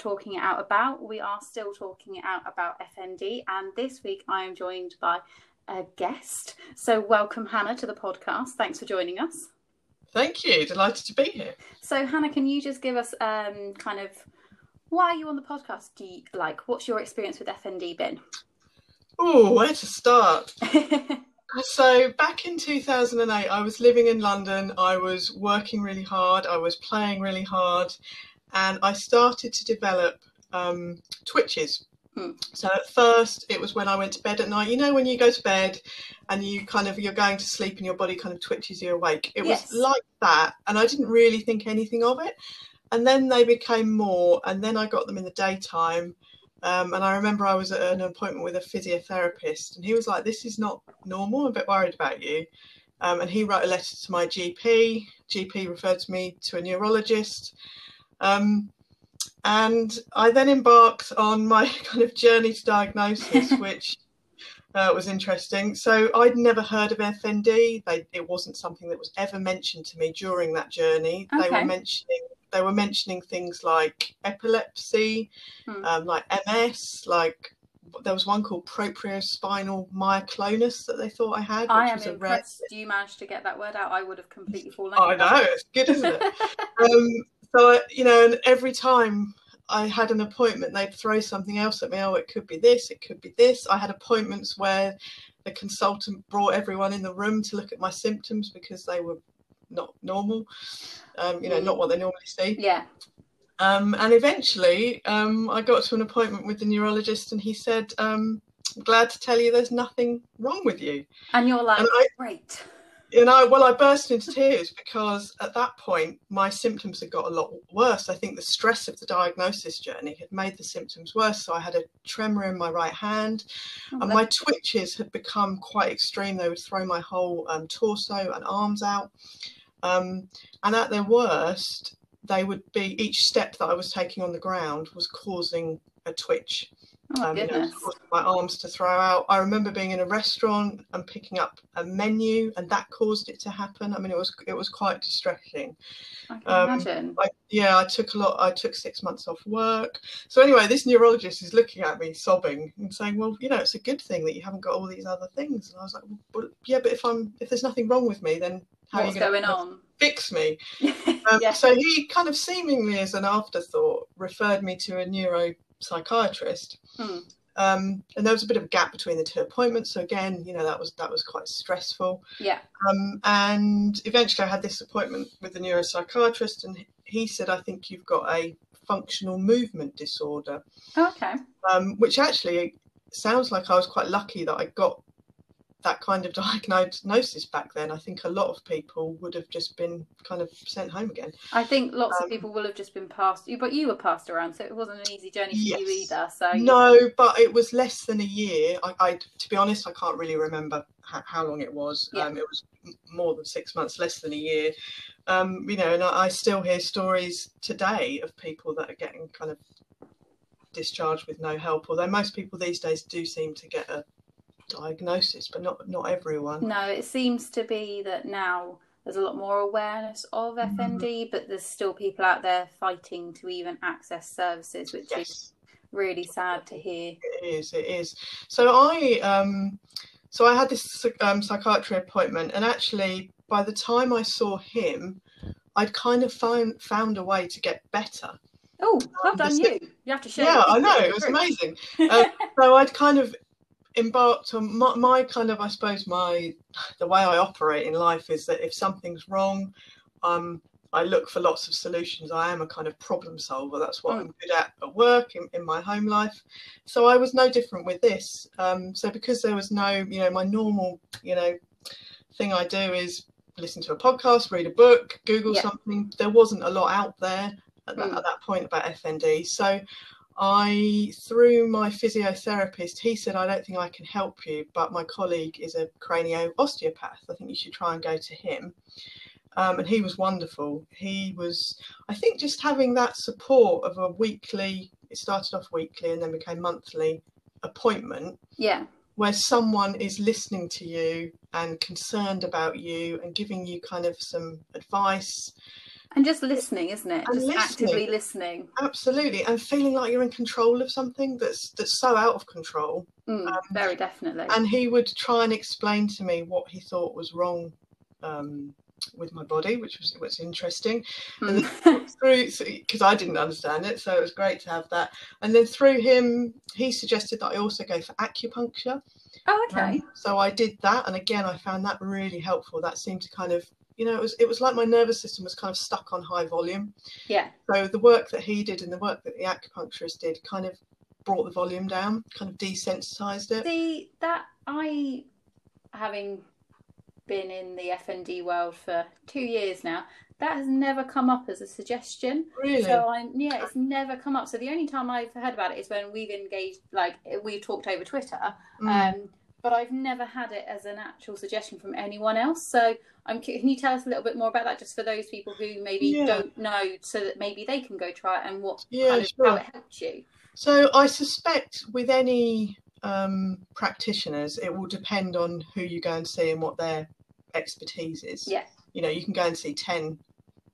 Talking It Out About. We are still talking it out about FND, and this week I am joined by a guest. So, welcome, Hannah, to the podcast. Thanks for joining us. Thank you. Delighted to be here. So, Hannah, can you just give us um, kind of why are you on the podcast? Do you like what's your experience with FND been? Oh, where to start? so, back in 2008, I was living in London. I was working really hard. I was playing really hard, and I started to develop um, twitches. Hmm. So at first, it was when I went to bed at night. You know, when you go to bed and you kind of you're going to sleep and your body kind of twitches you awake. It Yes. was like that, and I didn't really think anything of it. And then they became more, and then I got them in the daytime. Um, and I remember I was at an appointment with a physiotherapist, and he was like, "This is not normal. I'm a bit worried about you." Um, and he wrote a letter to my GP. GP referred to me to a neurologist. Um, and I then embarked on my kind of journey to diagnosis, which uh, was interesting. So I'd never heard of FND. They, it wasn't something that was ever mentioned to me during that journey. They were mentioning they were mentioning things like epilepsy, Hmm. um, like MS, like there was one called propriospinal myoclonus that they thought I had, which I am was a rare impressed. You managed to get that word out. I would have completely fallen. I know it's good, isn't it? um, so I, you know, and every time I had an appointment, they'd throw something else at me. Oh, it could be this, it could be this. I had appointments where the consultant brought everyone in the room to look at my symptoms because they were not normal. Um, you know, Mm. not what they normally see. yeah. Um, and eventually, um, I got to an appointment with the neurologist, and he said, um, "I'm glad to tell you, there's nothing wrong with you." And you're like, And I- great. You know, well, I burst into tears because at that point my symptoms had got a lot worse. I think the stress of the diagnosis journey had made the symptoms worse. So I had a tremor in my right hand, Oh, and my twitches had become quite extreme. They would throw my whole um, torso and arms out. Um, and at their worst, they would be each step that I was taking on the ground was causing a twitch oh, um, you know, my arms to throw out. I remember being in a restaurant and picking up a menu, and that caused it to happen. I mean, it was it was quite distressing. I can um, imagine. I, yeah, I took a lot. I took six months off work. So anyway, this neurologist is looking at me, sobbing, and saying, "Well, you know, it's a good thing that you haven't got all these other things." And I was like, well, yeah, but if I'm if there's nothing wrong with me, then how What's are you going on? fix me? Um, yeah. So he kind of seemingly as an afterthought referred me to a neuropsychiatrist. Hmm. Um, and there was a bit of a gap between the two appointments. So again, you know, that was that was quite stressful. Yeah. Um, and eventually, I had this appointment with the neuropsychiatrist, and he said, "I think you've got a functional movement disorder," okay. um, which actually sounds like I was quite lucky that I got that kind of diagnosis back then. I think a lot of people would have just been kind of sent home again. I think lots of Um, people will have just been passed you, but you were passed around, so it wasn't an easy journey for you either. So No, but it was less than a year. I, I to be honest, I can't really remember how, how long it was. Yeah. Um, it was more than six months, less than a year. Um, you know, and I, I still hear stories today of people that are getting kind of discharged with no help. Although most people these days do seem to get a diagnosis, but not not everyone. No, it seems to be that now there's a lot more awareness of Mm-hmm. FND, but there's still people out there fighting to even access services, which is really sad to hear. It is. It is. So I um, so I had this um, psychiatry appointment, and actually, by the time I saw him, I'd kind of found found a way to get better. Oh, well Um, done you. You have to share. yeah, I know it was amazing. Um, so I'd kind of embarked on my, my kind of, I suppose, my the way I operate in life is that if something's wrong, um, I look for lots of solutions. I am a kind of problem solver. That's what Mm. I'm good at at work, in, in my home life. So I was no different with this. Um, so because there was no, you know, my normal, you know, thing I do is listen to a podcast, read a book, Google Yeah. something. There wasn't a lot out there at that, Mm. at that point about FND. So I, through my physiotherapist, he said, I don't think I can help you, but my colleague is a cranio osteopath. I think you should try and go to him. Um, and he was wonderful. He was, I think, just having that support of a weekly, it started off weekly and then became monthly appointment Yeah. where someone is listening to you and concerned about you and giving you kind of some advice And just listening, isn't it? And just listening. actively listening. Absolutely, and feeling like you're in control of something that's that's so out of control. Mm, Um, very definitely. And he would try and explain to me what he thought was wrong um, with my body, which was was interesting. Mm. through because I didn't understand it, so it was great to have that. And then through him, he suggested that I also go for acupuncture. oh, okay. Um, so I did that, and again, I found that really helpful. That seemed to kind of, you know, it was it was like my nervous system was kind of stuck on high volume. yeah. So the work that he did and the work that the acupuncturist did kind of brought the volume down, kind of desensitized it. See that I, having been in the FND world for two years now, that has never come up as a suggestion. Really, So I'm yeah, it's never come up. So the only time I've heard about it is when we've engaged, like we've talked over Twitter. Mm. Um, but I've never had it as an actual suggestion from anyone else. So I'm. Can you tell us a little bit more about that, just for those people who maybe Yeah. don't know, so that maybe they can go try it and what Yeah, kind of sure. how it helped you. So I suspect with any um, practitioners, it will depend on who you go and see and what their expertise is. Yeah. You know, you can go and see ten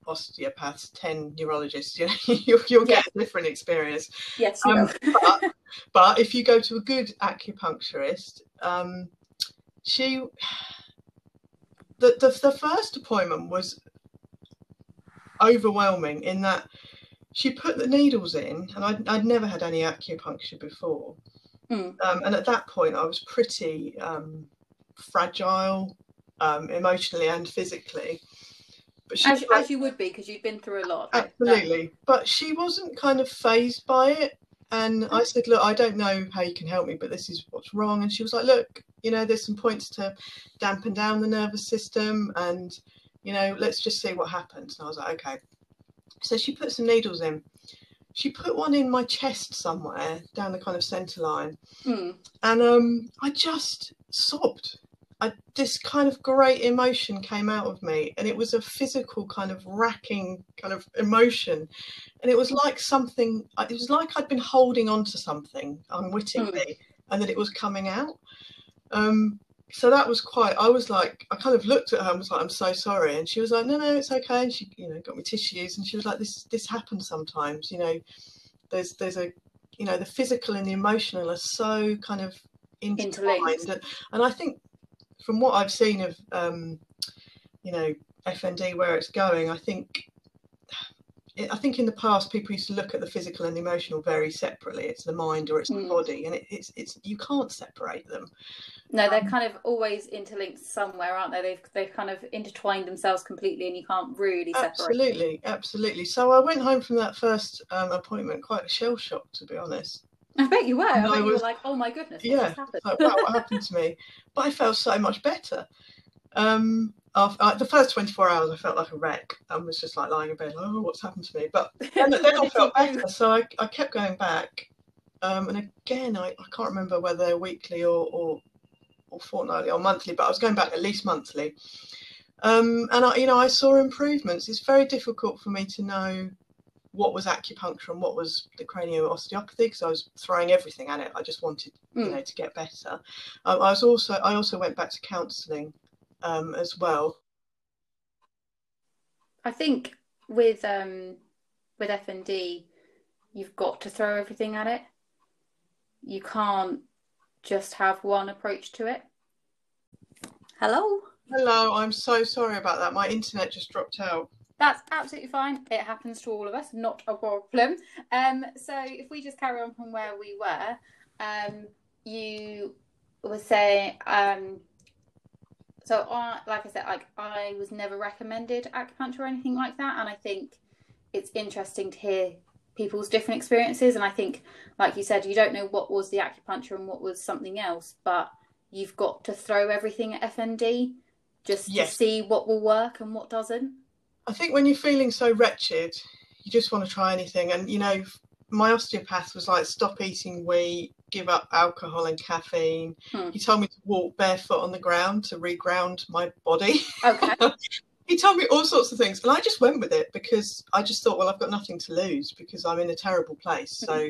osteopaths, ten neurologists. You know, you'll, you'll get a different experience. Yes. Um, but, but if you go to a good acupuncturist, um, she the, the the first appointment was overwhelming in that she put the needles in, and I'd, I'd never had any acupuncture before. Mm. Um, and at that point, I was pretty um, fragile, um, emotionally and physically. But she as, like- as you would be because you'd been through a lot. Absolutely. But she wasn't kind of phased by it. And I said, Look, I don't know how you can help me, but this is what's wrong. And she was like, Look, you know, there's some points to dampen down the nervous system and, you know, let's just see what happens. And I was like, Okay. So she put some needles in. She put one in my chest somewhere down the kind of centre line Mm. and um, I just sobbed. I, this kind of great emotion came out of me, and it was a physical kind of racking kind of emotion, and it was like something. It was like I'd been holding on to something unwittingly, and that it was coming out. Um, so that was quite. I was like, I kind of looked at her and was like, "I'm so sorry," and she was like, "No, no, it's okay." And she, you know, got me tissues, and she was like, "This, this happens sometimes. You know, there's, there's a, you know, the physical and the emotional are so kind of intertwined, and, and I think from what I've seen of, um, you know, FND where it's going, I think. I think in the past people used to look at the physical and the emotional very separately. It's the mind or it's the Mm. body, and it, it's it's you can't separate them. No, they're Um, kind of always interlinked somewhere, aren't they? They've they've kind of intertwined themselves completely, and you can't really separate. Absolutely, absolutely. So I went home from that first um, appointment quite shell shocked, to be honest. I bet you were. I bet you were was- like, "Oh my goodness, what Yeah, just happened?" Like, wow, what happened to me? But I felt so much better. Um, after, uh, the first 24 hours, I felt like a wreck. and was just like lying in bed, like, oh, what's happened to me? But then, then I felt better, so I, I kept going back. Um, and again, I, I can't remember whether they're weekly or, or or fortnightly or monthly, but I was going back at least monthly. Um, and I, you know, I saw improvements. It's very difficult for me to know what was acupuncture and what was the cranial osteopathy because I was throwing everything at it. I just wanted, you Mm. know, to get better. Um, I was also, I also went back to counselling um, as well. I think with um with F and D, you've got to throw everything at it. You can't just have one approach to it. Hello. Hello, I'm so sorry about that. My internet just dropped out. That's absolutely fine. It happens to all of us, not a problem. Um, so if we just carry on from where we were, um, you were saying, um, so I, like I said, like I was never recommended acupuncture or anything like that, and I think it's interesting to hear people's different experiences. And I think, like you said, you don't know what was the acupuncture and what was something else, but you've got to throw everything at FND just Yes. to see what will work and what doesn't. I think when you're feeling so wretched, you just want to try anything. And you know, my osteopath was like, stop eating wheat, give up alcohol and caffeine. Hmm. He told me to walk barefoot on the ground to reground my body. Okay. he told me all sorts of things, and I just went with it because I just thought, well, I've got nothing to lose because I'm in a terrible place. So,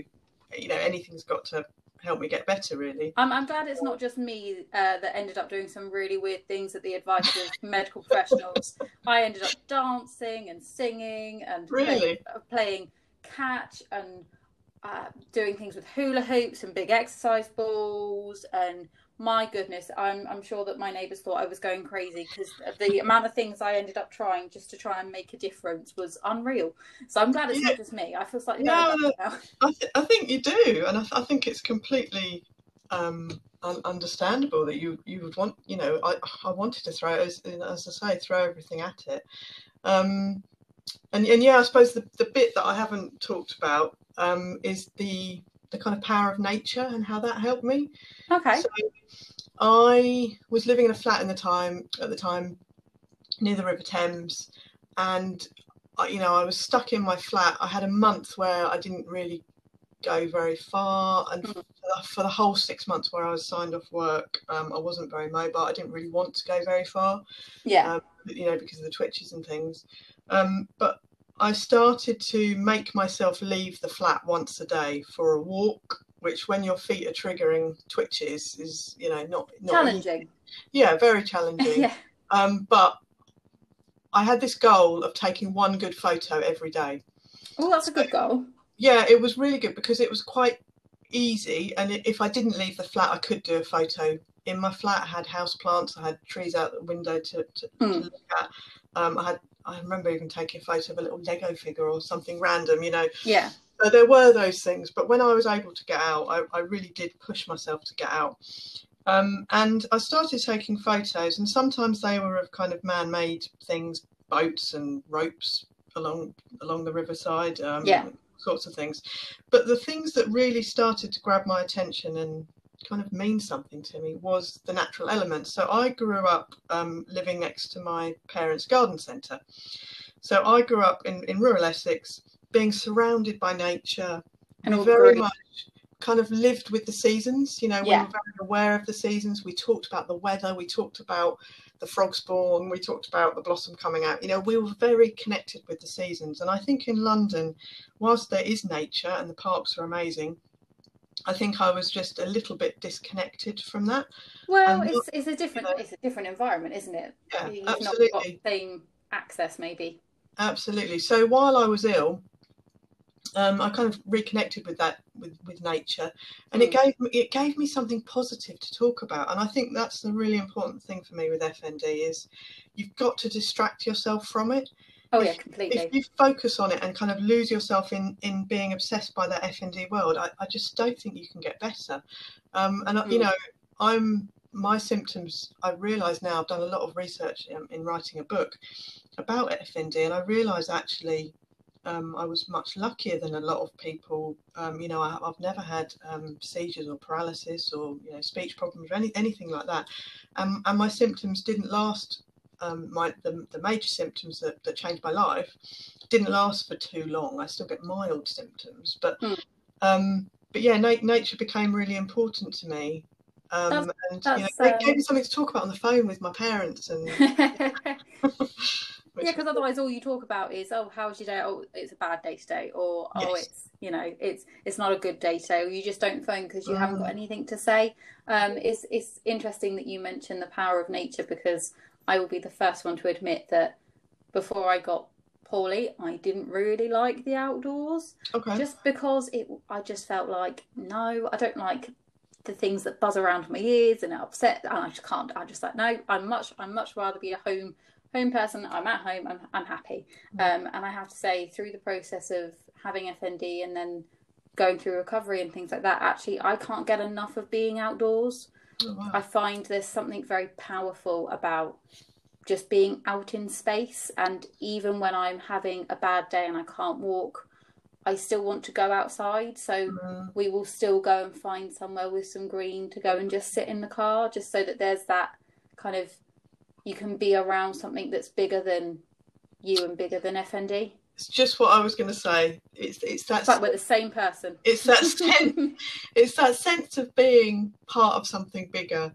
you know, anything's got to helped me get better. Really, I'm, I'm glad it's not just me uh, that ended up doing some really weird things at the advice of medical professionals. I ended up dancing and singing and Really? playing, uh, playing catch and uh, doing things with hula hoops and big exercise balls and my goodness, I'm I'm sure that my neighbours thought I was going crazy because the amount of things I ended up trying just to try and make a difference was unreal. So I'm glad it's Yeah. not just me. I feel slightly Yeah, better now. I, th- I think you do, and I, th- I think it's completely um, un- understandable that you you would want. You know, I I wanted to throw as as I say, throw everything at it. Um, and and yeah, I suppose the the bit that I haven't talked about um, is the the kind of power of nature and how that helped me. Okay. So I was living in a flat in the time at the time near the River Thames, and I, you know I was stuck in my flat. I had a month where I didn't really go very far, and Mm. for, the, for the whole six months where I was signed off work, um, I wasn't very mobile. I didn't really want to go very far Yeah. um, you know, because of the twitches and things. Um, but I started to make myself leave the flat once a day for a walk, which, when your feet are triggering twitches, is you know not, not easy. Challenging. Yeah, very challenging. yeah. Um, but I had this goal of taking one good photo every day. Oh, that's a good goal. Yeah, it was really good because it was quite easy, and if I didn't leave the flat, I could do a photo. In my flat, I had house plants. I had trees out the window to, to, to Mm. look at. Um, I had. I remember even taking a photo of a little Lego figure or something random, you know. Yeah. So there were those things, but when I was able to get out, I, I really did push myself to get out. Um, and I started taking photos, and sometimes they were of kind of man-made things, boats and ropes along along the riverside, um, Yeah. sorts of things. But the things that really started to grab my attention and kind of mean something to me was the natural elements. So I grew up um, living next to my parents' garden centre. So I grew up in, in rural Essex, being surrounded by nature, And very green. much kind of lived with the seasons. You know, we were very aware of the seasons. We talked about the weather. We talked about the frog spawn. We talked about the blossom coming out. You know, we were very connected with the seasons. And I think in London, whilst there is nature and the parks are amazing, I think I was just a little bit disconnected from that. Well, it's it's a different you know- it's a different environment, isn't it? Yeah, You've not got the same access, maybe. Absolutely. So while I was ill, um, I kind of reconnected with that with, with nature, and it Mm. gave me it gave me something positive to talk about. And I think that's the really important thing for me with FND is you've got to distract yourself from it. Oh If- yeah, completely. If you focus on it and kind of lose yourself in in being obsessed by that FND world, I, I just don't think you can get better. Um, and I- you Mm. know, I'm my symptoms. I realise now I've done a lot of research in, in writing a book about FND, and I realise actually um, I was much luckier than a lot of people. Um, you know, I, I've never had um, seizures or paralysis or you know speech problems or any, anything like that, um, and my symptoms didn't last. Um, my the, the major symptoms that, that changed my life didn't last for too long. I still get mild symptoms, but Mm. um, but yeah, na- nature became really important to me. Um, and you know, that's, it gave me something to talk about on the phone with my parents, and yeah, because otherwise all you talk about is oh, how's your day? Oh, it's a bad day today, or oh, it's you know, it's it's not a good day today. Or you just don't phone because you haven't got Mm. anything to say. Um, it's it's interesting that you mentioned the power of nature because I will be the first one to admit that before I got poorly, I didn't really like the outdoors. okay, just because it I just felt like no, I don't like the things that buzz around my ears and it upset and I just can't I just like no, I'm much I'm much rather be a home home person. I'm at home, I'm I'm happy. Um and I have to say through the process of having FND and then going through recovery and things like that, actually I can't get enough of being outdoors. Oh, wow. I find there's something very powerful about just being out in space. And even when I'm having a bad day and I can't walk, I still want to go outside. So Mm, we will still go and find somewhere with some green to go and just sit in the car, just so that there's that kind of you can be around something that's bigger than you and bigger than FND. It's just what I was going to say. It's it's that like we're the same person. it's that sense, it's that sense of being part of something bigger,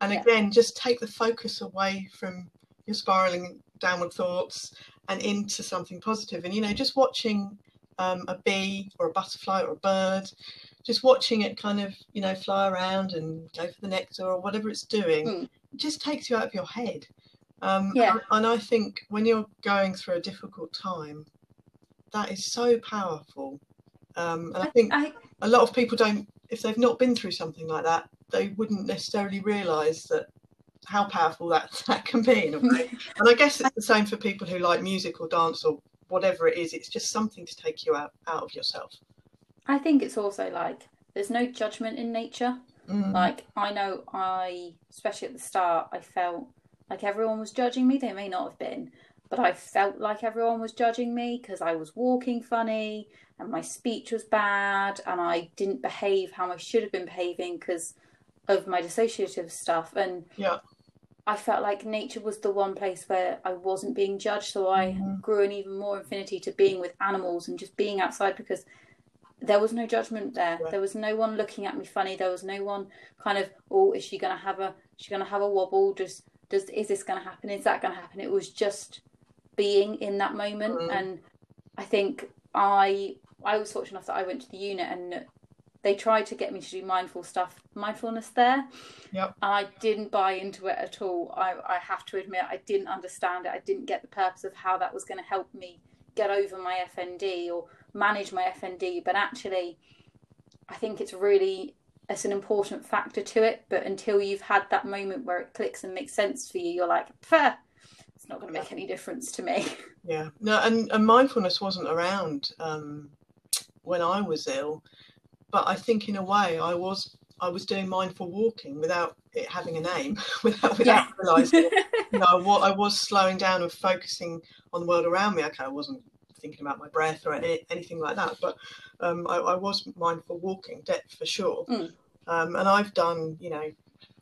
and Yeah. again, just take the focus away from your spiraling downward thoughts and into something positive. And you know, just watching um, a bee or a butterfly or a bird, just watching it kind of you know fly around and go for the nectar or whatever it's doing Mm. it just takes you out of your head um, Yeah. and, and i think when you're going through a difficult time that is so powerful um, and i think I, a lot of people don't if they've not been through something like that they wouldn't necessarily realize that how powerful that that can be in a way and i guess it's the same for people who like music or dance or whatever it is it's just something to take you out out of yourself I think it's also like there's no judgment in nature. Mm, Like I know I, especially at the start, I felt like everyone was judging me. They may not have been, but I felt like everyone was judging me because I was walking funny and my speech was bad and I didn't behave how I should have been behaving because of my dissociative stuff. And yeah I felt like nature was the one place where I wasn't being judged. So I Mhm. grew an even more affinity to being with animals and just being outside because there was no judgment there. Yeah. There was no one looking at me funny. There was no one kind of, oh, is she gonna have a, is she gonna have a wobble? Just does, is this gonna happen? Is that gonna happen? It was just being in that moment. Mm. And I think I, I was fortunate enough that I went to the unit and they tried to get me to do mindful stuff, mindfulness there. Yep. And I didn't buy into it at all. I, I have to admit, I didn't understand it. I didn't get the purpose of how that was going to help me get over my FND or manage my FND. But actually, I think it's really it's an important factor to it. But until you've had that moment where it clicks and makes sense for you, you're like, "Pah, it's not going to make any difference to me. yeah no and, and mindfulness wasn't around um, when i was ill but i think in a way i was i was doing mindful walking without it having a name without without Yeah. realizing you know, I wa- I was slowing down and focusing on the world around me. Okay, I wasn't thinking about my breath or any, anything like that, but um, I, I was mindful walking, for sure. Mm. Um, and I've done, you know,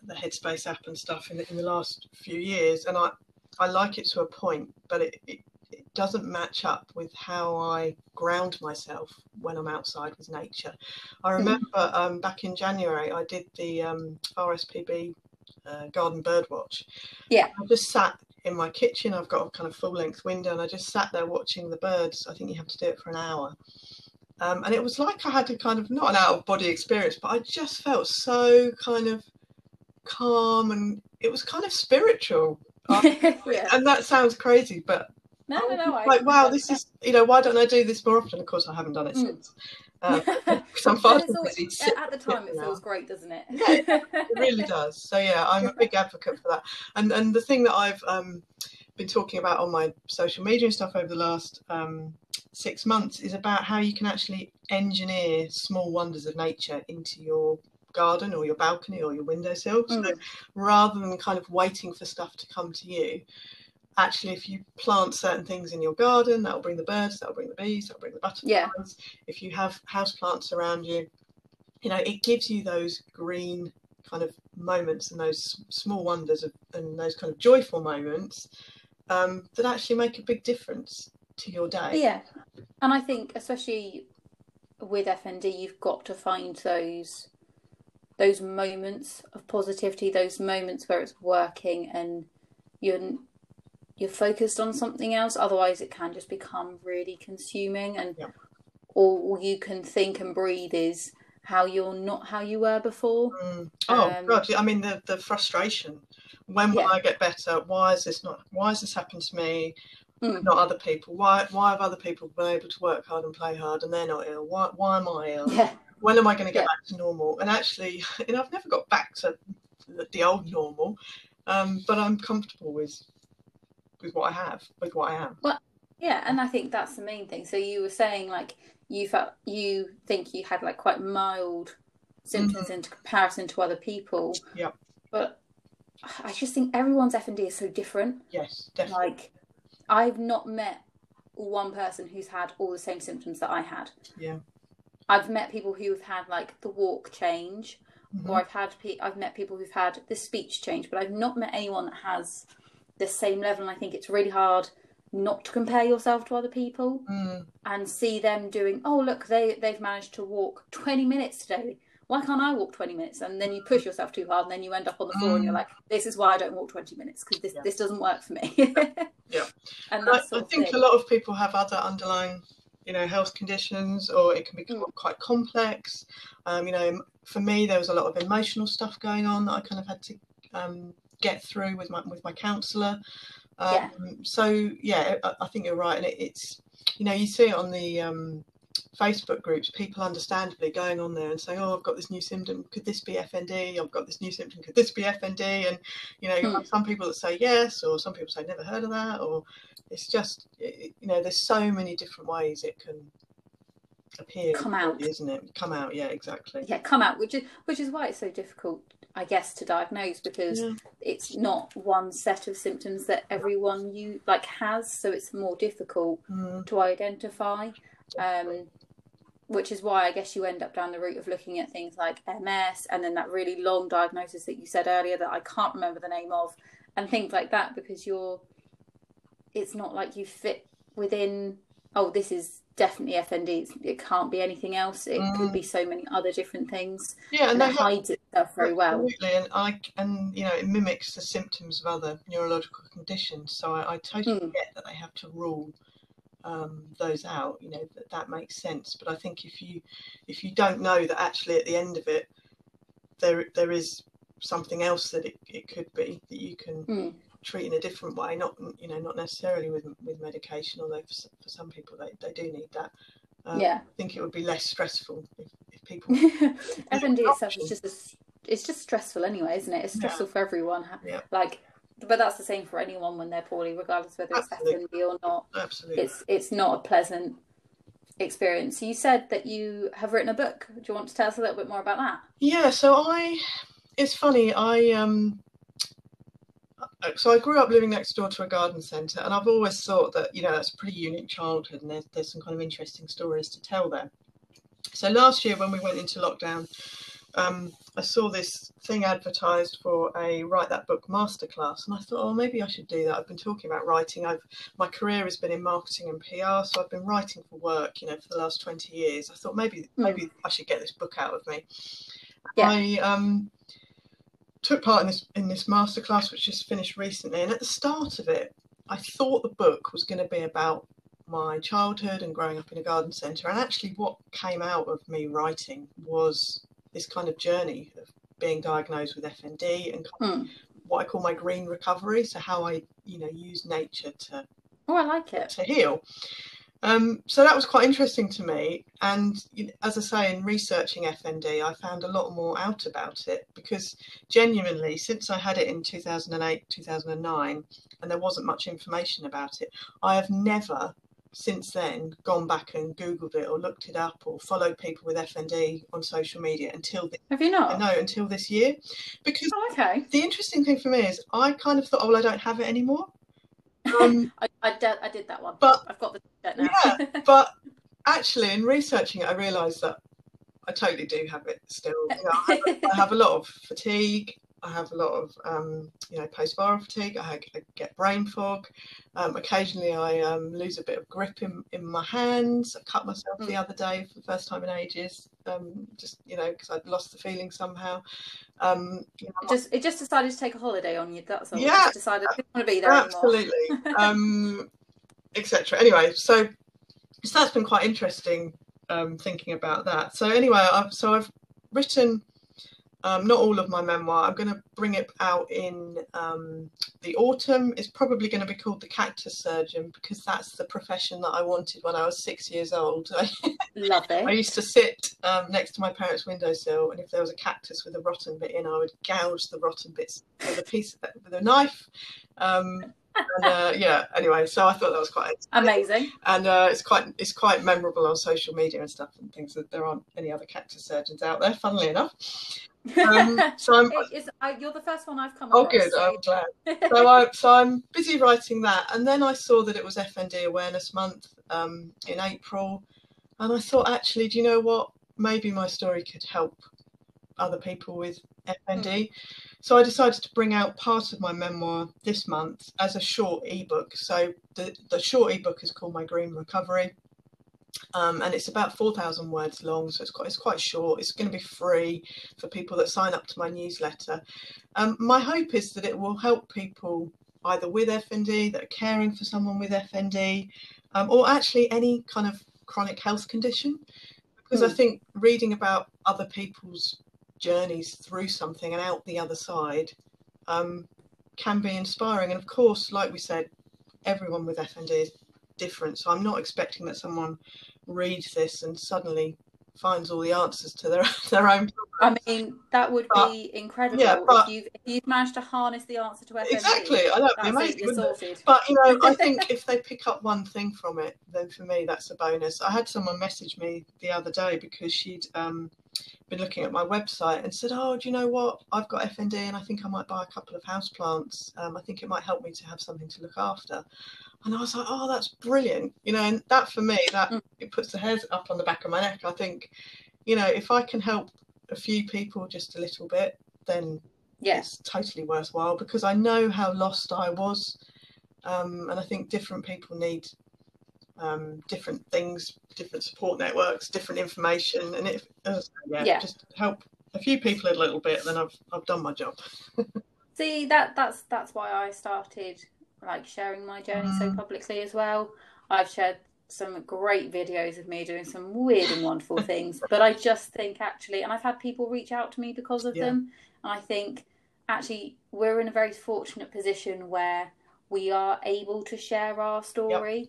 the Headspace app and stuff in the, in the last few years, and I, I like it to a point, but it, it, it doesn't match up with how I ground myself when I'm outside with nature. I remember um, back in January, I did the um, RSPB uh, garden bird watch. Yeah. I just sat in my kitchen. I've got a kind of full length window, and I just sat there watching the birds. I think you have to do it for an hour. Um, and it was like I had a kind of not an out of body experience, but I just felt so kind of calm and it was kind of spiritual. yeah. And that sounds crazy, but No, no, no. I like, wow, this is, you know, why don't I do this more often? Of course, I haven't done it Mm. since. 'cause I'm far always- at the time, it now. feels great, doesn't it? It really does. So yeah, I'm a big advocate for that. And and the thing that I've um, been talking about on my social media and stuff over the last um, six months is about how you can actually engineer small wonders of nature into your garden or your balcony or your windowsill. So Mm. rather than kind of waiting for stuff to come to you, actually if you plant certain things in your garden, that'll bring the birds, that'll bring the bees, that'll bring the butterflies. Yeah. If you have house plants around you, you know, it gives you those green kind of moments and those small wonders of, and those kind of joyful moments um, that actually make a big difference to your day. Yeah, and I think especially with FND, you've got to find those those moments of positivity, those moments where it's working and you're you're focused on something else. Otherwise, it can just become really consuming, and Yeah. all you can think and breathe is how you're not how you were before. Mm. Oh Um, God! I mean, the the frustration. When will Yeah. I get better? Why is this not? Why has this happened to me? Mm. Not other people. Why? Why have other people been able to work hard and play hard and they're not ill? Why? Why am I ill? Yeah, when am I going to get Yeah. back to normal? And actually, you know, I've never got back to the, the old normal, um, but I'm comfortable with with what I have, with what I am. Well, Yeah, and I think that's the main thing. So you were saying like you felt you think you had like quite mild symptoms in comparison to other people. Yep. But I just think everyone's F and D is so different. Yes, definitely. Like I've not met one person who's had all the same symptoms that I had. Yeah. I've met people who have had like the walk change, Mhm. or I've had pe- I've met people who've had the speech change, but I've not met anyone that has the same level. And I think it's really hard not to compare yourself to other people Mm, and see them doing. Oh, look, they they've managed to walk twenty minutes today. Why can't I walk twenty minutes? And then you push yourself too hard, and then you end up on the floor, and you're Mm. like, "This is why I don't walk twenty minutes because this Yeah. this doesn't work for me." Yeah. and I, I think a lot of people have other underlying you know health conditions or it can be Mm. quite complex um, you know for me there was a lot of emotional stuff going on that i kind of had to um, get through with my with my counselor um, Yeah. so yeah I, I think you're right and it, it's you know you see it on the um, Facebook groups, people understandably going on there and saying, "Oh, I've got this new symptom. Could this be FND? I've got this new symptom. Could this be FND?" And you know, Hmm. some people that say yes, or some people say never heard of that, or it's just it, you know, there's so many different ways it can appear, Come out. isn't it? Come out, yeah, exactly. yeah come out which is which is why it's so difficult i guess to diagnose because Yeah. it's not one set of symptoms that everyone you like has so it's more difficult Mm, to identify um which is why i guess you end up down the route of looking at things like ms and then that really long diagnosis that you said earlier that i can't remember the name of and things like that because you're it's not like you fit within oh this is definitely fnd it's, it can't be anything else it could Mm. be so many other different things yeah, and and it they have hides itself very well Absolutely, and I and you know it mimics the symptoms of other neurological conditions. So I, I totally Mm. get that they have to rule um, those out. You know that that makes sense. But I think if you if you don't know that actually at the end of it there there is something else that it, it could be that you can Mm. treat in a different way. Not you know not necessarily with with medication, although for, for some people they, they do need that. Um, yeah I think it would be less stressful if, if people. FND itself is just a, it's just stressful anyway, isn't it? It's Yeah. stressful for everyone. Yeah. Like, but that's the same for anyone when they're poorly, regardless whether it's Absolutely. FND or not. Absolutely. It's it's not a pleasant experience. You said that you have written a book. Do you want to tell us a little bit more about that? Yeah, so I, it's funny, I, um, so I grew up living next door to a garden centre, and I've always thought that, you know, that's a pretty unique childhood, and there's, there's some kind of interesting stories to tell there. So last year, when we went into lockdown, um, I saw this thing advertised for a Write That Book masterclass, and I thought, oh, maybe I should do that. I've been talking about writing. I've my career has been in marketing and PR, so I've been writing for work, you know, for the last twenty years. I thought maybe Hmm. maybe I should get this book out of me. Yeah. I um, took part in this in this masterclass, which just finished recently, and at the start of it, I thought the book was going to be about my childhood and growing up in a garden centre, and actually, what came out of me writing was this kind of journey of being diagnosed with FND and kind of Hmm. what I call my green recovery. So how I, you know, use nature to Oh, I like it. to heal. Um, so that was quite interesting to me. And you know, as I say, in researching FND, I found a lot more out about it because genuinely, since I had it in 2008, 2009, and there wasn't much information about it, I have never since then gone back and Googled it or looked it up or followed people with FND on social media until this, Have you not? no, until this year. Because Oh, okay. the interesting thing for me is I kind of thought, oh, well, I don't have it anymore. Um, I, I, did, I did that one. But- I've got the now. but actually in researching it i realized that i totally do have it still you know, I, have, I have a lot of fatigue i have a lot of um, you know post-viral fatigue i, I get brain fog um, occasionally i um, lose a bit of grip in, in my hands i cut myself the other day for the first time in ages um, just you know because i'd lost the feeling somehow um, you know, It just it just decided to take a holiday on you. That's all. Yeah. just decided I didn't want to be there anymore. absolutely um etc anyway so so that's been quite interesting um thinking about that so anyway i've so i've written um, not all of my memoir. I'm going to bring it out in um, the autumn. It's probably going to be called The Cactus Surgeon because that's the profession that I wanted when I was six years old. Love it. I used to sit um, next to my parents' windowsill, and if there was a cactus with a rotten bit in, I would gouge the rotten bits with a piece of, with a knife. Um, and, uh, yeah. Anyway, so I thought that was quite Amazing. and uh, it's quite it's quite memorable on social media and stuff and things that there aren't any other cactus surgeons out there. Funnily enough, um, so I'm I- you're the first one I've come oh good. so- I'm glad. so I so I'm busy writing that, and then I saw that it was FND Awareness Month um, in April, and I thought actually, do you know what? Maybe my story could help other people with FND. So I decided to bring out part of my memoir this month as a short ebook. So the the short ebook is called My Green Recovery. Um, and it's about 4,000 words long, so it's quite, it's quite short. It's going to be free for people that sign up to my newsletter. Um, my hope is that it will help people either with FND that are caring for someone with FND, um, or actually any kind of chronic health condition because mm. I hmm. think reading about other people's journeys through something and out the other side um, can be inspiring. And of course, like we said, everyone with FND is different. So I'm not expecting that someone reads this and suddenly finds all the answers to their their own. I mean, that would but, be incredible yeah, but, if you've if you've managed to harness the answer to FND. Exactly, I know, amazing. It, but you know, I think if they pick up one thing from it, then for me that's a bonus. I had someone message me the other day because she'd um, been looking at my website and said, "Oh, do you know what? I've got FND and I think I might buy a couple of house plants. Um, I think it might help me to have something to look after." And I was like, "Oh, that's brilliant!" You know, and that for me, that mm. it puts the hairs up on the back of my neck. I think, you know, if I can help a few people just a little bit, then yeah. it's totally worthwhile because I know how lost I was, um, and I think different people need um, different things, different support networks, different information, and if uh, yeah, yeah, just help a few people a little bit, then I've I've done my job. See that that's that's why I started like sharing my journey mm. so publicly as well. I've shared some great videos of me doing some weird and wonderful things, but I just think actually, and I've had people reach out to me because of yeah. them, and I think actually we're in a very fortunate position where we are able to share our story. Yep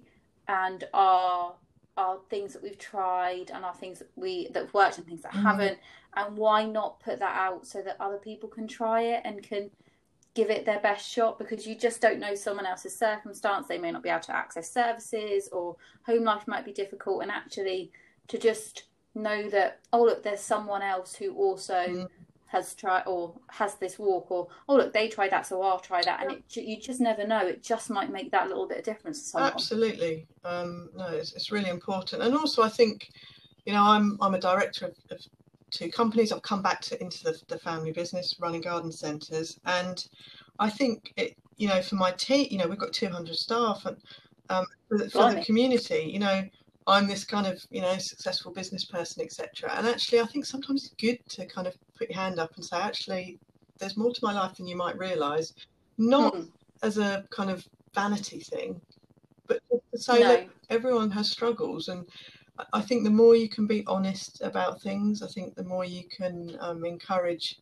and our our things that we've tried and our things that we that have worked and things that mm-hmm. haven't and why not put that out so that other people can try it and can give it their best shot because you just don't know someone else's circumstance. They may not be able to access services or home life might be difficult. And actually to just know that oh look there's someone else who also mm has tried or has this walk or oh look they tried that so i'll try that. And it, you just never know. It just might make that little bit of difference to absolutely. Um, no it's, it's really important. And also i think you know i'm i'm a director of, of two companies i've come back to into the, the family business running garden centres and i think it you know for my team you know we've got 200 staff and um, for, the, for the community you know I'm this kind of you know successful business person, etc. And actually, I think sometimes it's good to kind of put your hand up and say, actually, there's more to my life than you might realise. Not mm. as a kind of vanity thing, but to say no. that everyone has struggles, and I think the more you can be honest about things, I think the more you can um, encourage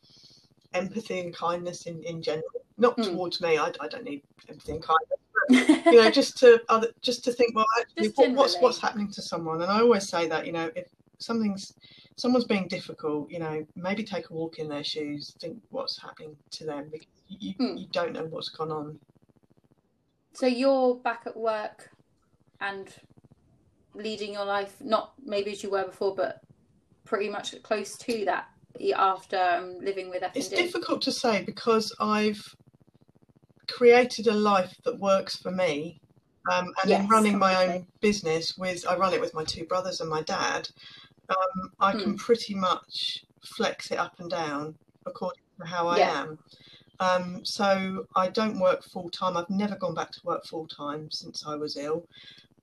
empathy and kindness in, in general. Not mm. towards me, I, I don't need empathy and kindness, you know, just to other, just to think, well, actually, what, what's what's happening to someone? And I always say that, you know, if something's someone's being difficult, you know, maybe take a walk in their shoes, think what's happening to them because you, hmm. you don't know what's gone on. So you're back at work and leading your life, not maybe as you were before, but pretty much close to that after um, living with FND. It's difficult to say because I've created a life that works for me. Um, and yes, in running my own business with, I run it with my two brothers and my dad. Um, I hmm. can pretty much flex it up and down according to how I yeah. am. Um, so I don't work full time. I've never gone back to work full time since I was ill.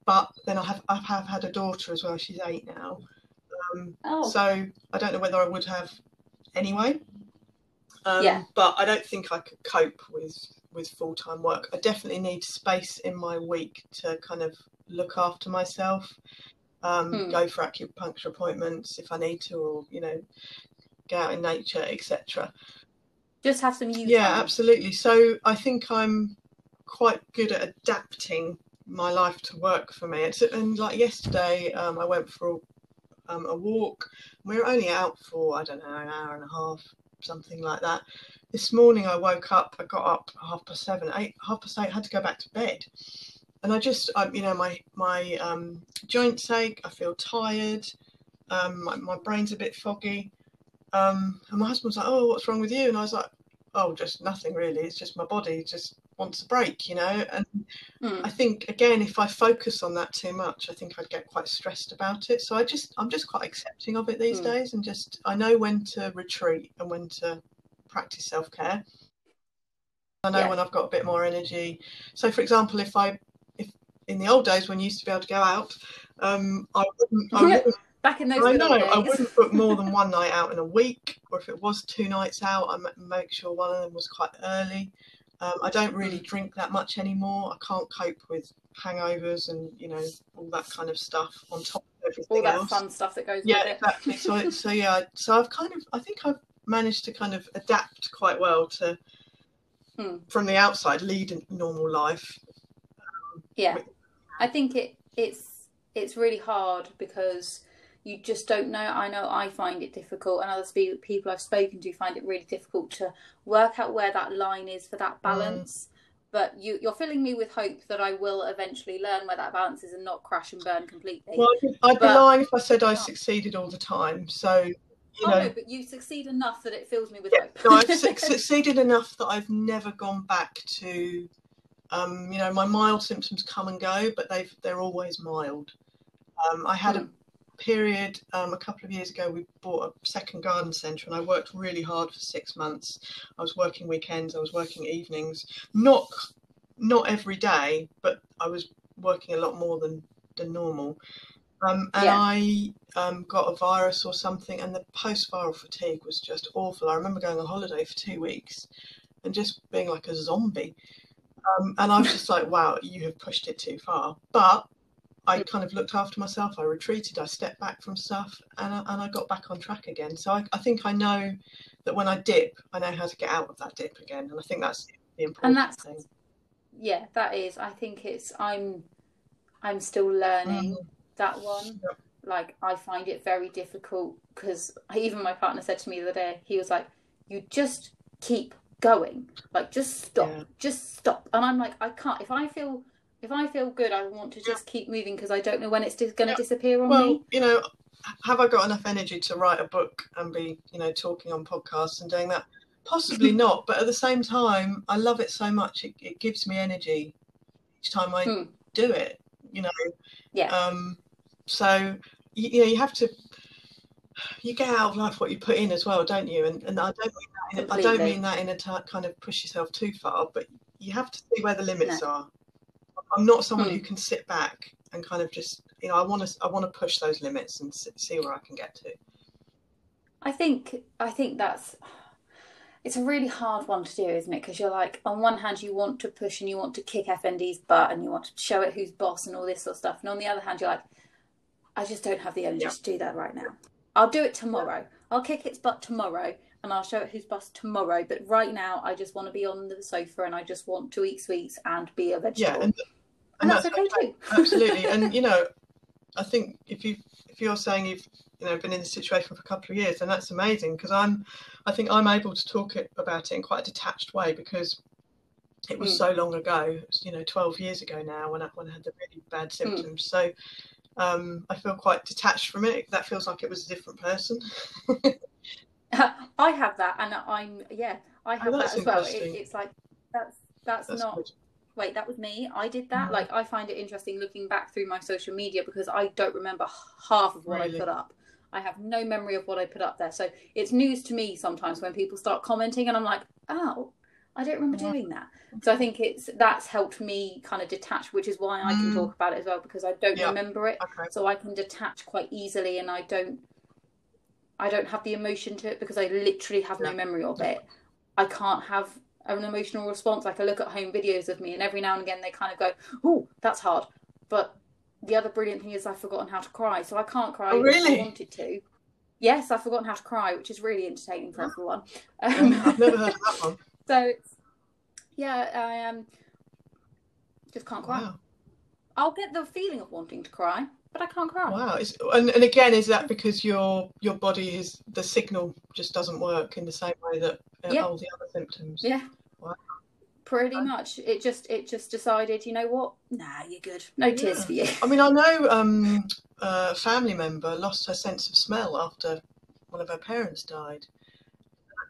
But then I have I have had a daughter as well. She's eight now. Um, oh. So I don't know whether I would have anyway. Um, yeah. But I don't think I could cope with with full time work. I definitely need space in my week to kind of look after myself, um, hmm. go for acupuncture appointments if I need to, or you know, go out in nature, etc. Just have some you. Yeah, time. absolutely. So I think I'm quite good at adapting my life to work for me. It's, and like yesterday, um, I went for um, a walk. We were only out for I don't know an hour and a half, something like that this morning I woke up, I got up half past seven, eight, half past eight, had to go back to bed. And I just, I, you know, my my um, joints ache. I feel tired. Um, my, my brain's a bit foggy. Um, and my husband was like, "Oh, what's wrong with you?" And I was like, "Oh, just nothing really. It's just my body just wants a break, you know." And mm. I think again, if I focus on that too much, I think I'd get quite stressed about it. So I just, I'm just quite accepting of it these mm. days, and just I know when to retreat and when to practice self care. I know yeah. when I've got a bit more energy. So, for example, if I, if in the old days when you used to be able to go out, um, I wouldn't. I wouldn't Back in those I know days. I wouldn't book more than one night out in a week, or if it was two nights out, I make sure one of them was quite early. Um, I don't really drink that much anymore. I can't cope with hangovers and you know all that kind of stuff on top of everything all that else. fun stuff that goes yeah, with it. exactly. So, so yeah, so I've kind of, I think I've managed to kind of adapt quite well to, Hmm. from the outside, lead a normal life. Yeah, I think it it's it's really hard because you just don't know. I know I find it difficult, and other spe- people I've spoken to find it really difficult to work out where that line is for that balance. But you, you're filling me with hope that I will eventually learn where that balance is and not crash and burn completely. Well, I'd be, be But- lying if I said I succeeded all the time. So, you oh know, no, but you succeed enough that it fills me with yeah, hope. no, I've su- succeeded enough that I've never gone back to, um, you know, my mild symptoms come and go, but they've they're always mild. Um, I had Hmm. a period um, a couple of years ago. We bought a second garden centre, and I worked really hard for six months. I was working weekends, I was working evenings, not not every day, but I was working a lot more than than normal. Um, and Yeah. I um, got a virus or something, and the post-viral fatigue was just awful. I remember going on holiday for two weeks and just being like a zombie. Um, and I was just like, wow, you have pushed it too far. But I kind of looked after myself. I retreated. I stepped back from stuff, and I, and I got back on track again. So I, I think I know that when I dip, I know how to get out of that dip again. And I think that's the important and that's- thing. yeah, that is. I think it's. I'm. I'm still learning Mm. that one. Yep. Like I find it very difficult because even my partner said to me the other day, he was like, "You just keep going. Like just stop. Yeah. Just stop." And I'm like, I can't. If I feel. If I feel good, I want to just keep moving because I don't know when it's going to Yeah. disappear on Well, me. you know, have I got enough energy to write a book and be, you know, talking on podcasts and doing that? Possibly not, but at the same time, I love it so much. It, it gives me energy each time I Hmm. do it. You know, Yeah. um, so you, you know, you have to. You get out of life what you put in as well, don't you? And, and I don't mean that. In a, I don't mean that in a t- kind of push yourself too far, but you have to see where the limits are. I'm not someone Hmm. who can sit back and kind of just, you know, I want to, I want to push those limits and see where I can get to. I think I think that's it's a really hard one to do, isn't it? Because you're like, on one hand, you want to push and you want to kick FND's butt and you want to show it who's boss and all this sort of stuff, and on the other hand, you're like, I just don't have the energy Yeah. to do that right now. I'll do it tomorrow. I'll kick its butt tomorrow and I'll show it who's boss tomorrow. But right now, I just want to be on the sofa and I just want to eat sweets and be a Yeah, vegetable. and, and that's okay too. absolutely. And you know, I think if you if you're saying you've you know been in this situation for a couple of years, then that's amazing because I'm, I think I'm able to talk it, about it in quite a detached way because it was Mm. so long ago. Was, you know, 12 years ago now when I when I had the really bad Hmm. symptoms. So. Um, I feel quite detached from it. That feels like it was a different person. I have that, and I'm yeah, I have that Oh, that's as well. It, it's like that's that's, That's not good. Wait, that was me. I did that. Mm. Like I find it interesting looking back through my social media because I don't remember half of what Really? I put up. I have no memory of what I put up there. So it's news to me sometimes when people start commenting and I'm like, "Oh, I don't remember Yeah. doing that." So I think it's that's helped me kind of detach, which is why I can Mm. talk about it as well because I don't Yeah. remember it. Okay. So I can detach quite easily and I don't I don't have the emotion to it because I literally have no memory of it. I can't have an emotional response. Like I look at home videos of me, and every now and again they kind of go, "Oh, that's hard." But the other brilliant thing is I've forgotten how to cry, so I can't cry Oh, really? I wanted to. Yes, I've forgotten how to cry, which is really entertaining for everyone. Um, I've never heard that one. so it's yeah, I um just can't cry. Wow. I'll get the feeling of wanting to cry, but I can't cry. Wow. It's, and, and again, is that because your your body is the signal just doesn't work in the same way that uh, Yeah. all the other symptoms? Yeah. Wow. Pretty much. It just it just decided, you know what? Nah, you're good. No tears for you. I mean, I know um, a family member lost her sense of smell after one of her parents died.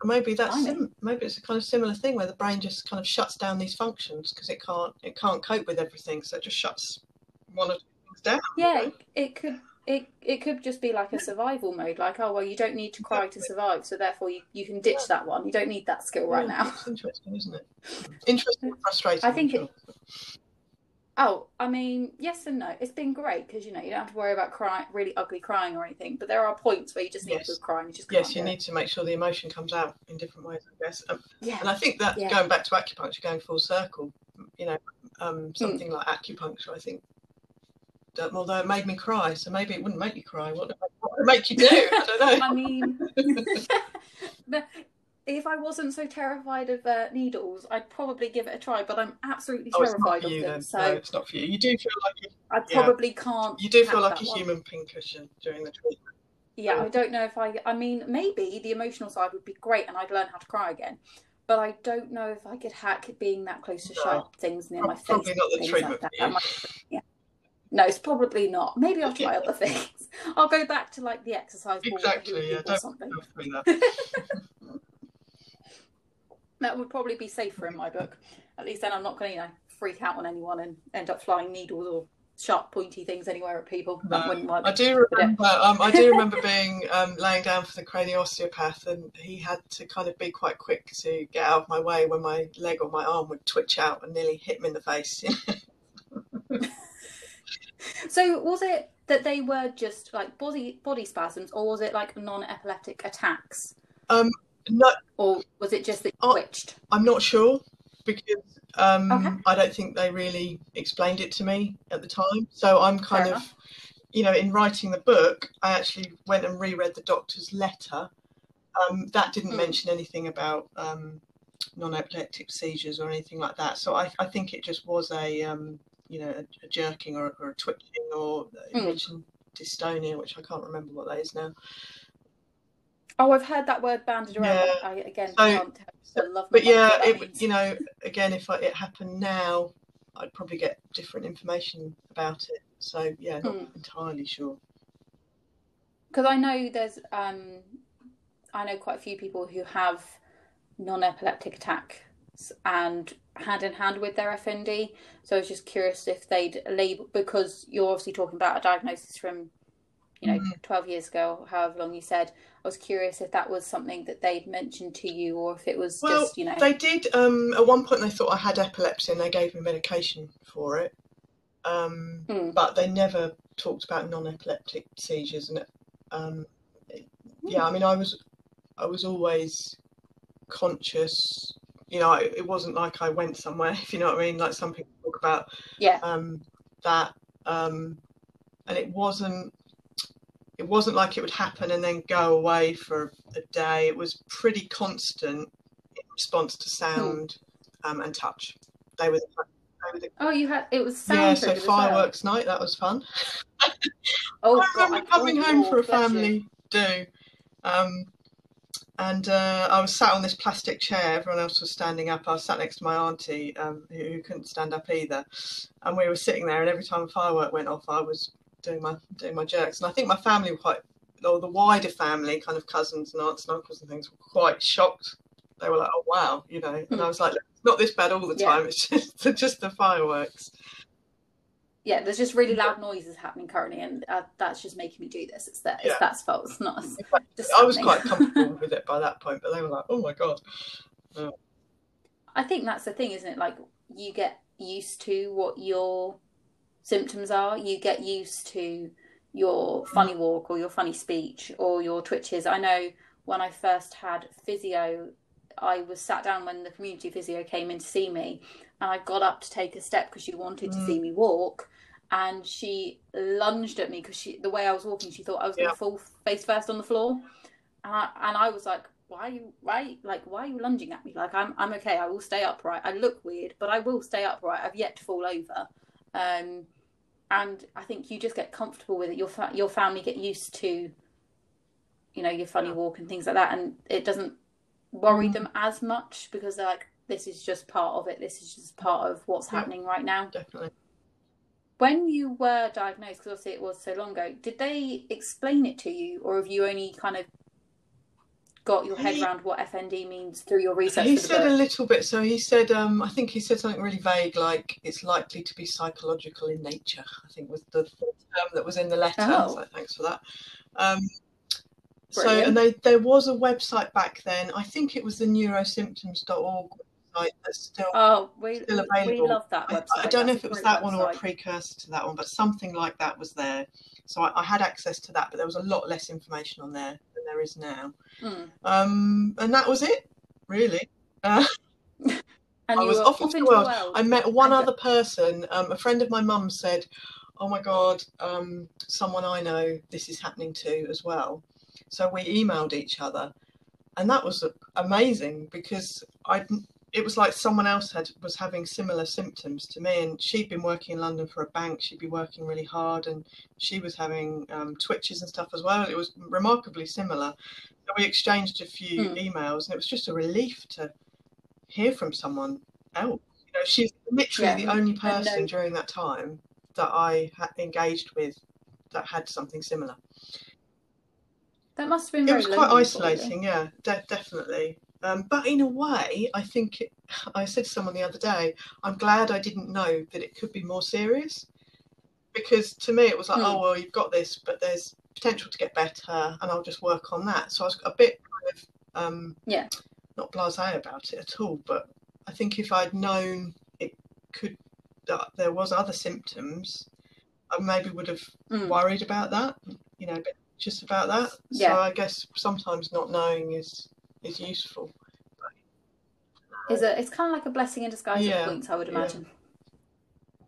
Maybe that's sim- maybe it's a kind of similar thing where the brain just kind of shuts down these functions because it can't it can't cope with everything, so it just shuts one or two down. Yeah, it, it could it it could just be like a survival mode, like, oh well you don't need to cry to survive, so therefore you, you can ditch that one. You don't need that skill right Yeah, now. It's interesting, isn't it? Interesting, frustrating. I think it- sure. Oh, I mean, yes and no. It's been great because you know you don't have to worry about crying, really ugly crying or anything. But there are points where you just need Yes. to cry and you just Yes, you it. need to make sure the emotion comes out in different ways, I guess. Um, Yeah, and I think that Yeah. going back to acupuncture, going full circle, you know, Hmm. um, something like acupuncture, I think although it made me cry. So maybe it wouldn't make you cry. What, would it make you do? I don't know. I mean, if I wasn't so terrified of uh, needles, I'd probably give it a try. But I'm absolutely Oh, it's not terrified for of you them, then. so No, it's not for you. You do feel like I yeah. probably can't. you do feel like a one. human pincushion during the treatment. Yeah, I don't know if I. I mean, maybe the emotional side would be great, and I'd learn how to cry again. But I don't know if I could hack being that close to No. sharp things near my face. Probably not the treatment like that. That might- yeah. No, it's probably not. Maybe I'll try other things. I'll go back to like the exercise Exactly, yeah, or don't- something. That. That would probably be safer in my book. At least then I'm not going to, you know, freak out on anyone and end up flying needles or sharp, pointy things anywhere at people. No. I do remember. Um, I do remember being um, laying down for the craniosteopath, and he had to kind of be quite quick to get out of my way when my leg or my arm would twitch out and nearly hit me in the face. So was it that they were just like body body spasms, or was it like non-epileptic attacks, um, no, or was it just that you Oh, twitched? I'm not sure because um, Okay. I don't think they really explained it to me at the time. So I'm kind Fair of, enough. you know, in writing the book, I actually went and reread the doctor's letter. Um, that didn't Hmm. mention anything about um, non-epileptic seizures or anything like that. So I, I think it just was a, um, you know, a, a jerking or, or a twitching or mentioned dystonia, which I can't remember what that is now. Oh, I've heard that word banded around. Yeah. I again So- can't I love But yeah, it you know again if I, it happened now, I'd probably get different information about it. So yeah, not Hmm. entirely sure. because I know there's um I know quite a few people who have non-epileptic and hand in hand with their FND. So I was just curious if they'd label because you're obviously talking about a diagnosis from you know Mhm. 12 years ago, however long you said. I was curious if that was something that they'd mentioned to you or if it was Well, just you know They did um, at one point. They thought I had epilepsy, and they gave me medication for it. Um, Hmm. But they never talked about non-epileptic seizures, and um, yeah, I mean, I was I was always conscious. You know, it, it wasn't like I went somewhere. If you know what I mean, like some people talk about yeah um, that, um, and it wasn't. It wasn't like it would happen and then go away for a day. It was pretty constant in response to sound um, and touch. They were, they were the, oh you had it was sound yeah. So as well. fireworks night that was fun. oh I God, remember coming oh, home for a bless you. family do, um, and uh, I was sat on this plastic chair. Everyone else was standing up. I was sat next to my auntie, um, who, who couldn't stand up either, and we were sitting there. And every time a firework went off, I was doing my doing my jerks. And I think my family were quite, or the wider family, kind of cousins and aunts and uncles and things, were quite shocked. They were like, "Oh wow," you know. And I was like, "It's not this bad all the Yeah. time. It's just just the fireworks." Yeah, there's just really loud noises happening currently, and uh, that's just making me do this. It's that it's that's fault. It's not. Just I was quite comfortable with it by that point, but they were like, "Oh my god." I think that's the thing, isn't it? Like you get used to what your symptoms are. You get used to your funny walk or your funny speech or your twitches. I know when I first had physio, I was sat down when the community physio came in to see me, and I got up to take a step because she wanted to Mm. see me walk. And she lunged at me because she, the way I was walking, she thought I was gonna fall face first on the floor, and I, and I was like, why are you why like why are you lunging at me? Like i'm i'm okay i will stay upright. I look weird but i will stay upright. I've yet to fall over. Um and i think you just get comfortable with it. Your fa- your family get used to you know your funny Yeah. walk and things like that and it doesn't worry them as much because they're like this is just part of it. This is just part of what's Yeah. happening right now. Definitely. When you were diagnosed because obviously it was so long ago did they explain it to you or have you only kind of got your head He- around what FND means through your research He said book? a little bit. So he said, um, I think he said something really vague, like it's likely to be psychological in nature. I think was the term that was in the letter. Oh. So thanks for that. Um, so and they there was a website back then. I think it was the neurosymptoms.org website that's still. Oh, we Still we love that I, website. I don't know if it was that one or a precursor to that one, but something like that was there. So I, I had access to that, but there was a lot less information on there than there is now. Mm. Um, and that was it, really. Uh, And I was off into the the world. world. I met one And- other person. Um, a friend of my mum said, oh my god, um, someone I know this is happening to as well. So we emailed each other, and that was amazing because I it was like someone else had was having similar symptoms to me and she'd been working in london for a bank she'd be working really hard and she was having um, twitches and stuff as well it was remarkably similar. So we exchanged a few mm. emails and it was just a relief to hear from someone else. You know she's literally yeah, the only person during that time that i had engaged with that had something similar. That must have been it was quite isolating yeah de- definitely um, but in a way, I think it, I said to someone the other day, I'm glad I didn't know that it could be more serious because to me it was like, mm. oh well, you've got this, but there's potential to get better, and I'll just work on that. So I was a bit kind of um, yeah, not blasé about it at all. But I think if I'd known it could that there was other symptoms, I maybe would have mm. worried about that. You know, just about that. Yeah. So I guess sometimes not knowing is is useful. Is it? It's kind of like a blessing in disguise yeah, at points, I would imagine.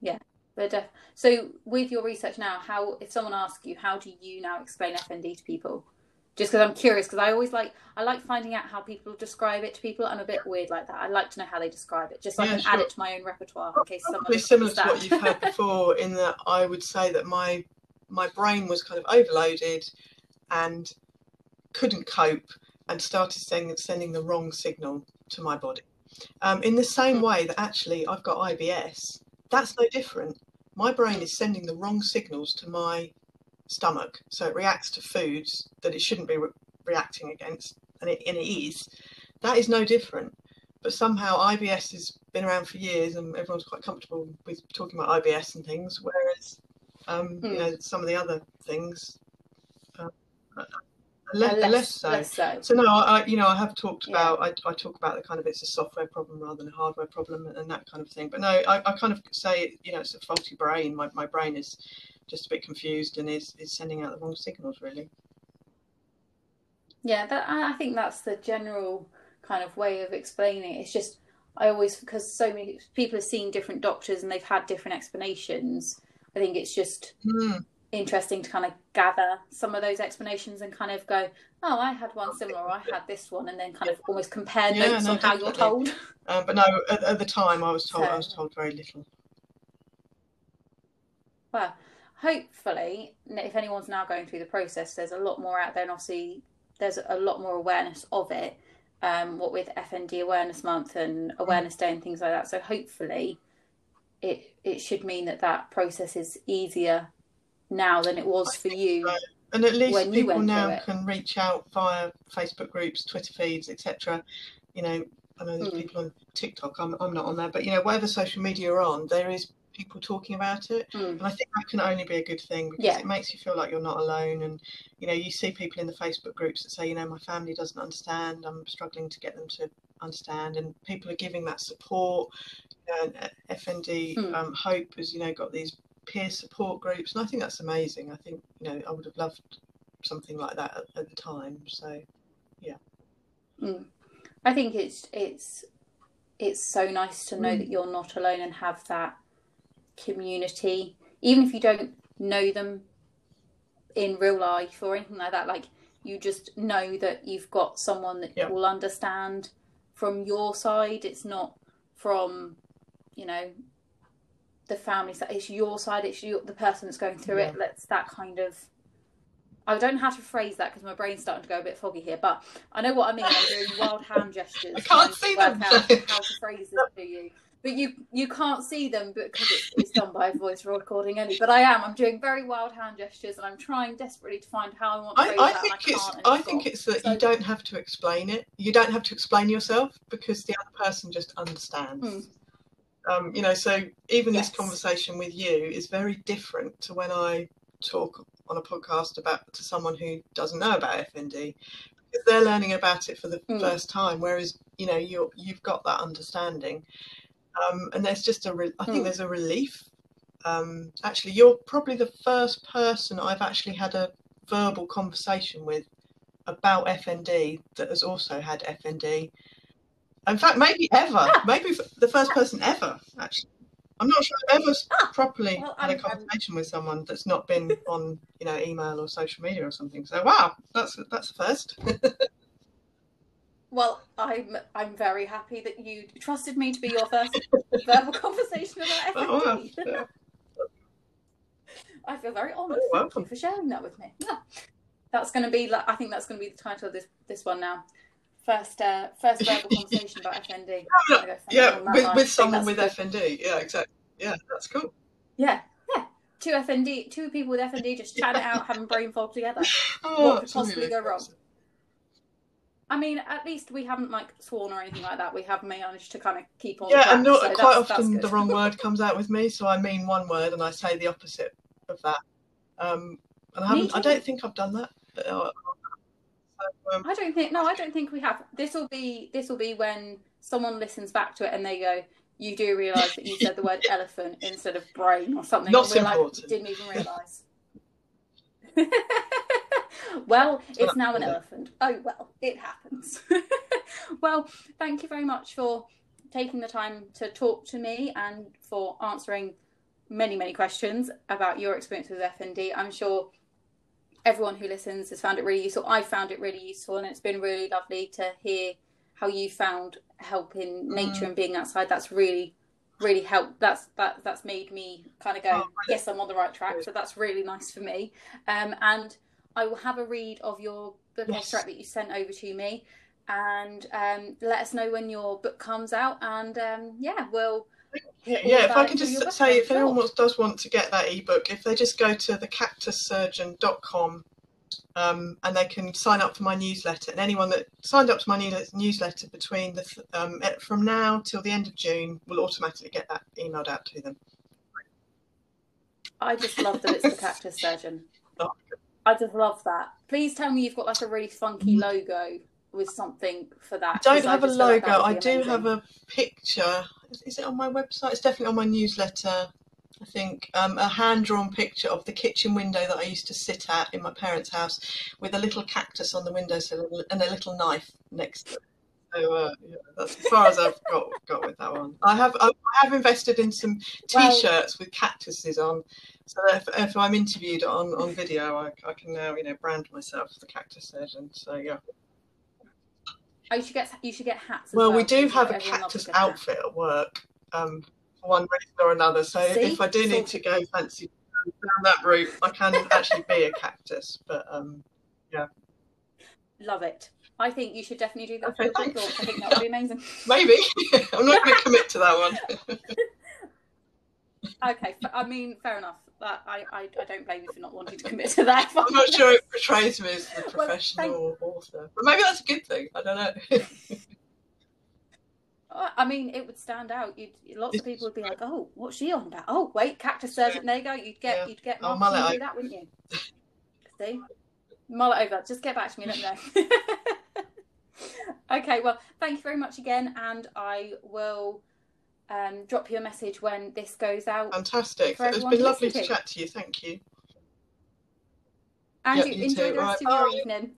Yeah, yeah but def- so with your research now, how if someone asks you, how do you now explain FND to people? Just because I'm curious, because I always like I like finding out how people describe it to people. I'm a bit weird like that. I like to know how they describe it, just so yeah, I can sure. add it to my own repertoire in case Probably someone. similar to what you've heard before, in that I would say that my my brain was kind of overloaded and couldn't cope and started sending, sending the wrong signal to my body. Um, in the same hmm. way that actually I've got IBS, that's no different. My brain is sending the wrong signals to my stomach, so it reacts to foods that it shouldn't be re- reacting against, and it, and it is. That is no different. But somehow IBS has been around for years, and everyone's quite comfortable with talking about IBS and things, whereas um, mm. you hmm. know some of the other things. Uh, less, less, less, so. less, so. So no, I you know I have talked about yeah. I, I talk about the kind of it's a software problem rather than a hardware problem and that kind of thing. But no, I, I kind of say you know it's a faulty brain. My my brain is just a bit confused and is is sending out the wrong signals really. Yeah, that I think that's the general kind of way of explaining it. It's just I always because so many people have seen different doctors and they've had different explanations. I think it's just. Mm interesting to kind of gather some of those explanations and kind of go, oh, I had one similar, or I had this one, and then kind of almost compare yeah, notes no, on how you're told. Um, but no, at, at, the time, I was told so, I was told very little. Well, hopefully, if anyone's now going through the process, there's a lot more out there, and obviously, there's a lot more awareness of it. Um, what with FND Awareness Month and Awareness Day and things like that. So hopefully, it it should mean that that process is easier now than it was for you. So. And at least people now can reach out via Facebook groups, Twitter feeds, etc. You know, I know there's mm. people on TikTok. I'm I'm not on there, but you know, whatever social media you're on, there is people talking about it, mm. and I think that can only be a good thing because yeah. it makes you feel like you're not alone. And you know, you see people in the Facebook groups that say, you know, my family doesn't understand. I'm struggling to get them to understand, and people are giving that support. You know, FND mm. um, Hope has you know got these peer support groups, and I think that's amazing. I think you know I would have loved something like that at, at the time. So, yeah. Mm. I think it's it's it's so nice to know mm. that you're not alone and have that community, even if you don't know them in real life or anything like that. Like you just know that you've got someone that yeah. will understand from your side. It's not from you know the family side. It's your side. It's you, the person that's going through yeah. it. Let's that kind of. I don't know how to phrase that because my brain's starting to go a bit foggy here, but I know what I mean. I'm doing wild hand gestures. I can't see them. Out how to phrase this to you, but you you can't see them because it's, it's done by voice recording only. But I am. I'm doing very wild hand gestures, and I'm trying desperately to find how I want to phrase I, I think it's. I think it's that so, you don't have to explain it. You don't have to explain yourself because the other person just understands. Hmm. Um, you know, so even yes. this conversation with you is very different to when I talk on a podcast about to someone who doesn't know about FND because they're learning about it for the mm. first time. Whereas you know you you've got that understanding, um, and there's just a re- I think mm. there's a relief. Um, actually, you're probably the first person I've actually had a verbal conversation with about FND that has also had FND in fact, maybe ever, maybe the first person ever, actually. I'm not sure I've ever properly well, had a I'm- conversation with someone that's not been on, you know, email or social media or something. So wow, that's that's first. Well, I'm I'm very happy that you trusted me to be your first verbal conversation about Oh, wow. Yeah. I feel very honoured. Oh, Thank welcome. you for sharing that with me. Yeah. That's going to be. like I think that's going to be the title of this this one now. First, uh, first verbal conversation about FND. Yeah, I'll go something Yeah, with, with someone with that's. FND. Yeah, exactly. Yeah, that's cool. Yeah, yeah. Two FND, two people with FND just chatting it out, having brain fog together. Oh, What could possibly go wrong? I mean, at least we haven't like sworn or anything like that. We have managed to kind of keep on. Yeah, track, and not so quite that's- that's often good. the wrong word comes out with me, so I mean one word and I say the opposite of that. Um, and I haven't. I don't think I've done that. But, uh, so, um, I don't think no, I don't think we have. This will be this will be when someone listens back to it and they go, "You do realise that you said the word elephant instead of brain or something." Not we're important. like, didn't even realise. well, it's now an elephant. Oh well, it happens. well, thank you very much for taking the time to talk to me and for answering many many questions about your experience with FND. I'm sure everyone who listens has found it really useful. I found it really useful, and it's been really lovely to hear how you found help in nature Mm. and being outside. That's really, really helped. That's that that's made me kind of go, Oh, yes, I'm on the right track. So that's really nice for me. Um, and I will have a read of your book Yes. extract that you sent over to me, and um, let us know when your book comes out. And um, yeah, we'll yeah, yeah, if I about can it through your just say, if anyone wants, does want to get that ebook, if they just go to thecactussurgeon.com um, and they can sign up for my newsletter, and anyone that signed up to my new- newsletter between the um, from now till the end of June will automatically get that emailed out to them. I just love that it's the cactus surgeon. Oh. I just love that. Please tell me you've got like a really funky logo with something for that. I don't have a just feel like logo. I do amazing. have a picture. Is, is it on my website? It's definitely on my newsletter. I think um, a hand-drawn picture of the kitchen window that I used to sit at in my parents' house, with a little cactus on the windowsill and a little knife next to it. So uh, yeah, that's as far as I've got got with that one. I have I have invested in some T-shirts with cactuses on, so if, if I'm interviewed on, on video, I, I can now you know brand myself the cactus surgeon. So yeah. Oh, you should get you should get hats. As Well, well, we do have a cactus good hat. outfit at work, um, for one reason or another. So See? if I do need to go fancy down that route, I can actually be a cactus. But um, yeah, Love it. I think you should definitely do that for Okay, your thanks. I think that would be amazing. maybe I'm not going to commit to that one. Okay, I mean, fair enough. That I, I, I don't blame you for not wanting to commit to that. I'm not sure it portrays me as the Well, professional author, but maybe that's a good thing. I don't know. I mean, it would stand out. You'd, lots of people would be like, "Oh, what's she on about?" Oh, wait, cactus surgeon. There you go. You'd get Yeah. you'd get I'll marketing mull it to do that, wouldn't you? See, mull it over. Just get back to me. Let me know. okay. Well, thank you very much again, and I will um, drop you a message when this goes out. Fantastic. It's been lovely to to. chat to you. Thank you. And Yep, you you enjoy too. the rest Right, of your bye. evening.